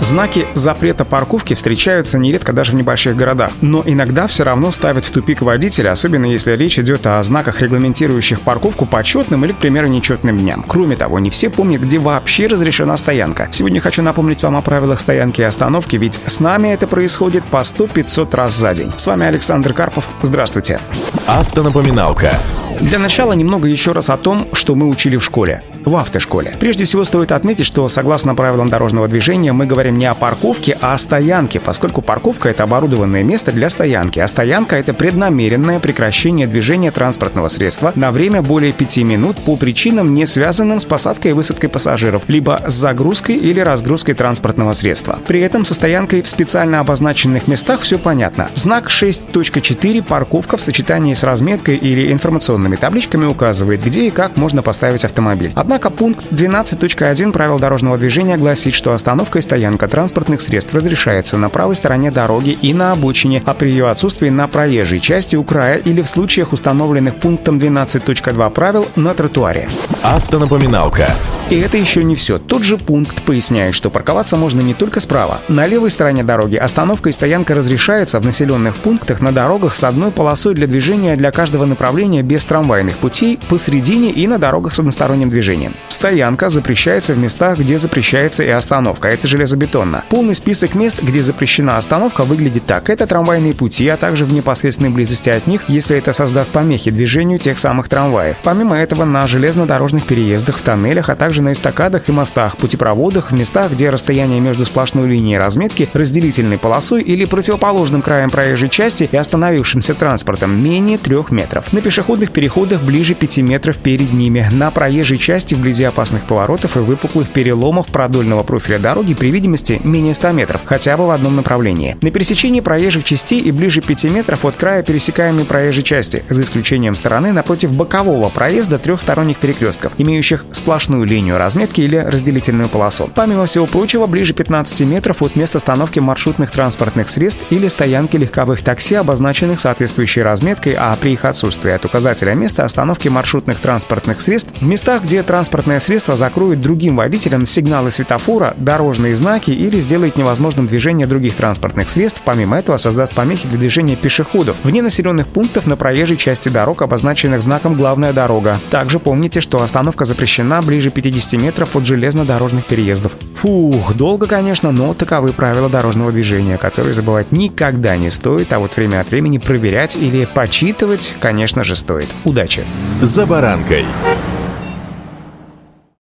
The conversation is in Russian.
Знаки запрета парковки встречаются нередко даже в небольших городах, но иногда все равно ставят в тупик водителя, особенно если речь идет о знаках, регламентирующих парковку по четным или, к примеру, нечетным дням. Кроме того, не все помнят, где вообще разрешена стоянка. Сегодня хочу напомнить вам о правилах стоянки и остановки, ведь с нами это происходит по 100-500 раз за день. С вами Александр Карпов. Здравствуйте. Автонапоминалка. Для начала немного еще раз о том, что мы учили в школе, в автошколе. Прежде всего стоит отметить, что согласно правилам дорожного движения мы говорим не о парковке, а о стоянке, поскольку парковка — это оборудованное место для стоянки, а стоянка — это преднамеренное прекращение движения транспортного средства на время более пяти минут по причинам, не связанным с посадкой и высадкой пассажиров, либо с загрузкой или разгрузкой транспортного средства. При этом со стоянкой в специально обозначенных местах все понятно. Знак 6.4 «Парковка» в сочетании с разметкой или информационным информационными табличками указывает, где и как можно поставить автомобиль. Однако пункт 12.1 правил дорожного движения гласит, что остановка и стоянка транспортных средств разрешается на правой стороне дороги и на обочине, а при ее отсутствии на проезжей части у края или в случаях, установленных пунктом 12.2 правил, на тротуаре. Автонапоминалка. И это еще не все. Тот же пункт поясняет, что парковаться можно не только справа. На левой стороне дороги остановка и стоянка разрешается в населенных пунктах на дорогах с одной полосой для движения для каждого направления без трамвайных путей посредине и на дорогах с односторонним движением. Стоянка запрещается в местах, где запрещается и остановка. Это железобетонно. Полный список мест, где запрещена остановка, выглядит так. Это трамвайные пути, а также в непосредственной близости от них, если это создаст помехи движению тех самых трамваев. Помимо этого, на железнодорожных переездах, в тоннелях, а также на эстакадах и мостах, путепроводах, в местах, где расстояние между сплошной линией разметки, разделительной полосой или противоположным краем проезжей части и остановившимся транспортом менее трех метров. На пешеходных переходах ближе 5 метров перед ними, на проезжей части вблизи опасных поворотов и выпуклых переломов продольного профиля дороги при видимости менее 100 метров, хотя бы в одном направлении. На пересечении проезжих частей и ближе 5 метров от края пересекаемой проезжей части, за исключением стороны напротив бокового проезда трехсторонних перекрестков, имеющих сплошную линию разметки или разделительную полосу. Помимо всего прочего, ближе 15 метров от места остановки маршрутных транспортных средств или стоянки легковых такси, обозначенных соответствующей разметкой, а при их отсутствии от указателя места остановки маршрутных транспортных средств в местах, где транспортное средство закроет другим водителям сигналы светофора, дорожные знаки или сделает невозможным движение других транспортных средств, помимо этого создаст помехи для движения пешеходов вне населенных пунктов на проезжей части дорог, обозначенных знаком «Главная дорога». Также помните, что остановка запрещена ближе 50 метров от железнодорожных переездов. Фух, долго, конечно, но таковы правила дорожного движения, которые забывать никогда не стоит, а вот время от времени проверять или почитывать, конечно же, стоит. Удачи! «За баранкой».